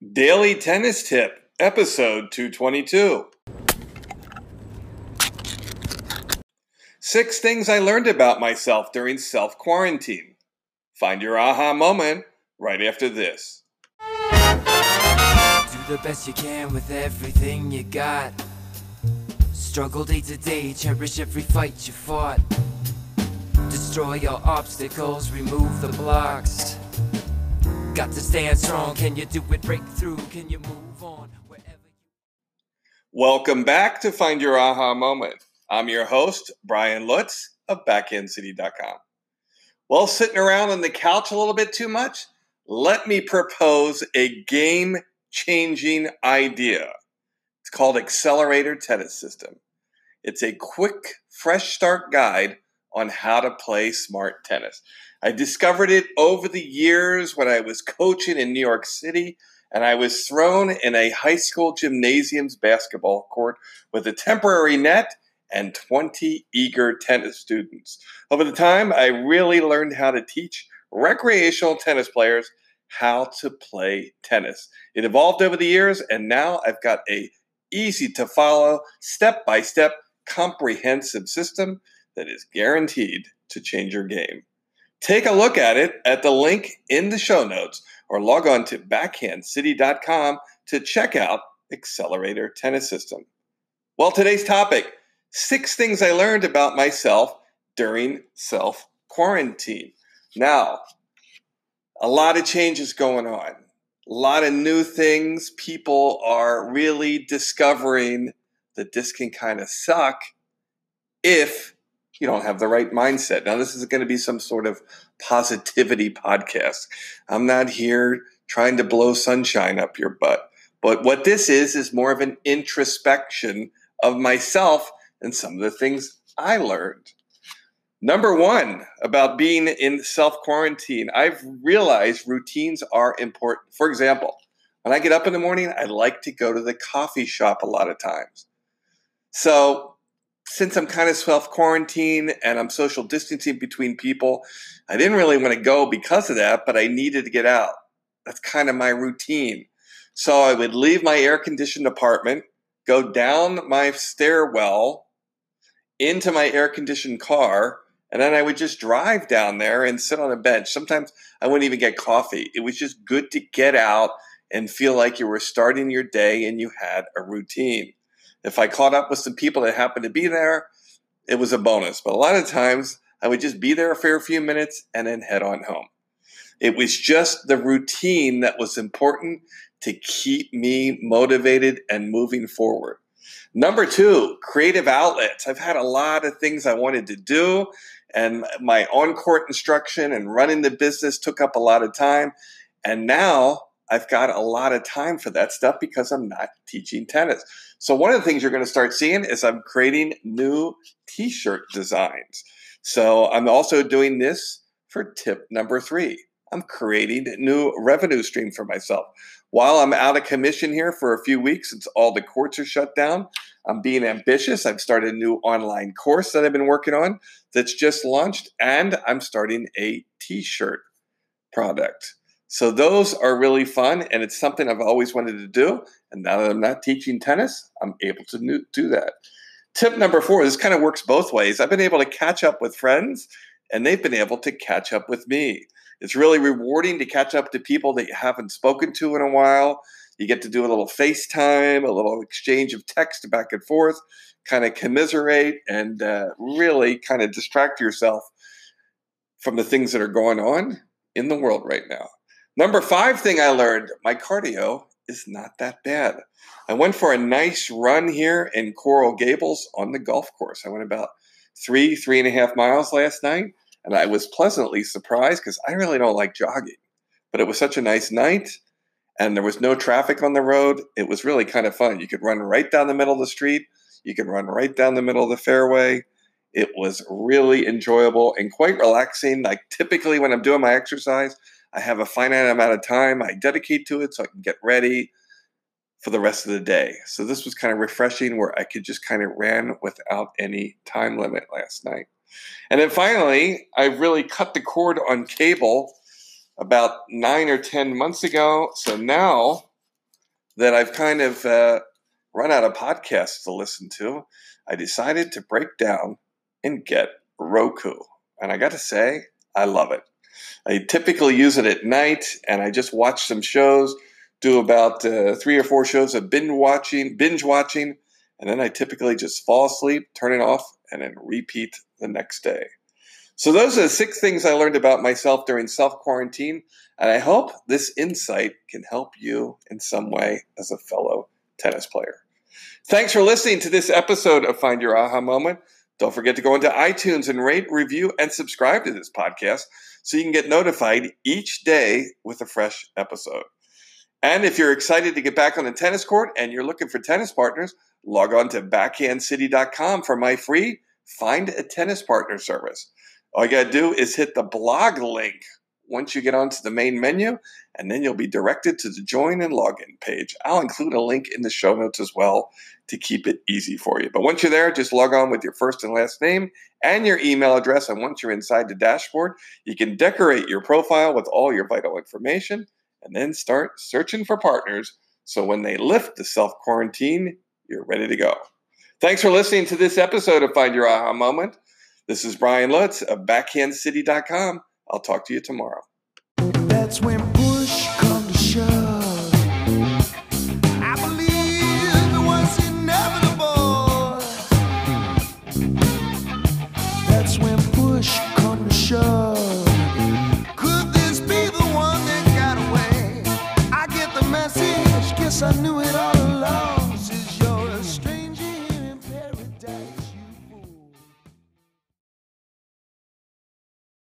Daily Tennis Tip, episode 222. Six things I learned about myself during self quarantine. Find your aha moment right after this. Do the best you can with everything you got. Struggle day to day, cherish every fight you fought. Destroy your obstacles, remove the blocks. Got to stand strong. Can you do it? Break through. Can you move on wherever Welcome back to Find Your Aha Moment. I'm your host, Brian Lutz of BackhandCity.com. Well, sitting around on the couch a little bit too much? Let me propose a game changing idea. It's called Accelerator Tennis System. It's a quick, fresh start guide on how to play smart tennis. I discovered it over the years when I was coaching in New York City and I was thrown in a high school gymnasium's basketball court with a temporary net and 20 eager tennis students. Over the time, I really learned how to teach recreational tennis players how to play tennis. It evolved over the years and now I've got a easy to follow, step by step, comprehensive system that is guaranteed to change your game. Take a look at it at the link in the show notes or log on to backhandcity.com to check out Accelerator Tennis System. Well, today's topic six things I learned about myself during self quarantine. Now, a lot of changes going on, a lot of new things. People are really discovering that this can kind of suck if you don't have the right mindset. Now, this is going to be some sort of positivity podcast. I'm not here trying to blow sunshine up your butt. But what this is, is more of an introspection of myself and some of the things I learned. Number one, about being in self quarantine, I've realized routines are important. For example, when I get up in the morning, I like to go to the coffee shop a lot of times. So since I'm kind of self quarantine and I'm social distancing between people, I didn't really want to go because of that, but I needed to get out. That's kind of my routine. So I would leave my air conditioned apartment, go down my stairwell into my air conditioned car, and then I would just drive down there and sit on a bench. Sometimes I wouldn't even get coffee. It was just good to get out and feel like you were starting your day and you had a routine. If I caught up with some people that happened to be there, it was a bonus. But a lot of times I would just be there for a few minutes and then head on home. It was just the routine that was important to keep me motivated and moving forward. Number two, creative outlets. I've had a lot of things I wanted to do, and my on court instruction and running the business took up a lot of time. And now I've got a lot of time for that stuff because I'm not teaching tennis. So one of the things you're going to start seeing is I'm creating new t-shirt designs. So I'm also doing this for tip number three. I'm creating a new revenue stream for myself. While I'm out of commission here for a few weeks since all the courts are shut down, I'm being ambitious. I've started a new online course that I've been working on that's just launched, and I'm starting a t shirt product. So those are really fun, and it's something I've always wanted to do. And now that I'm not teaching tennis, I'm able to do that. Tip number four this kind of works both ways. I've been able to catch up with friends, and they've been able to catch up with me. It's really rewarding to catch up to people that you haven't spoken to in a while. You get to do a little FaceTime, a little exchange of text back and forth, kind of commiserate, and uh, really kind of distract yourself from the things that are going on in the world right now. Number five thing I learned my cardio is not that bad. I went for a nice run here in Coral Gables on the golf course. I went about three, three and a half miles last night, and I was pleasantly surprised because I really don't like jogging. But it was such a nice night, and there was no traffic on the road. It was really kind of fun. You could run right down the middle of the street, you could run right down the middle of the fairway. It was really enjoyable and quite relaxing. Like typically, when I'm doing my exercise, I have a finite amount of time I dedicate to it so I can get ready for the rest of the day. So this was kind of refreshing where I could just kind of ran without any time limit last night. And then finally, I really cut the cord on cable about nine or 10 months ago. So now that I've kind of uh, run out of podcasts to listen to, I decided to break down and get Roku. And I got to say, I love it. I typically use it at night and I just watch some shows, do about uh, three or four shows of binge watching, binge watching, and then I typically just fall asleep, turn it off, and then repeat the next day. So those are the six things I learned about myself during self quarantine, and I hope this insight can help you in some way as a fellow tennis player. Thanks for listening to this episode of Find Your Aha Moment. Don't forget to go into iTunes and rate, review, and subscribe to this podcast so you can get notified each day with a fresh episode. And if you're excited to get back on the tennis court and you're looking for tennis partners, log on to backhandcity.com for my free Find a Tennis Partner service. All you got to do is hit the blog link once you get onto the main menu, and then you'll be directed to the join and login page. I'll include a link in the show notes as well to keep it easy for you. But once you're there, just log on with your first and last name and your email address. And once you're inside the dashboard, you can decorate your profile with all your vital information and then start searching for partners. So when they lift the self quarantine, you're ready to go. Thanks for listening to this episode of Find Your Aha Moment. This is Brian Lutz of BackhandCity.com. I'll talk to you tomorrow. That's when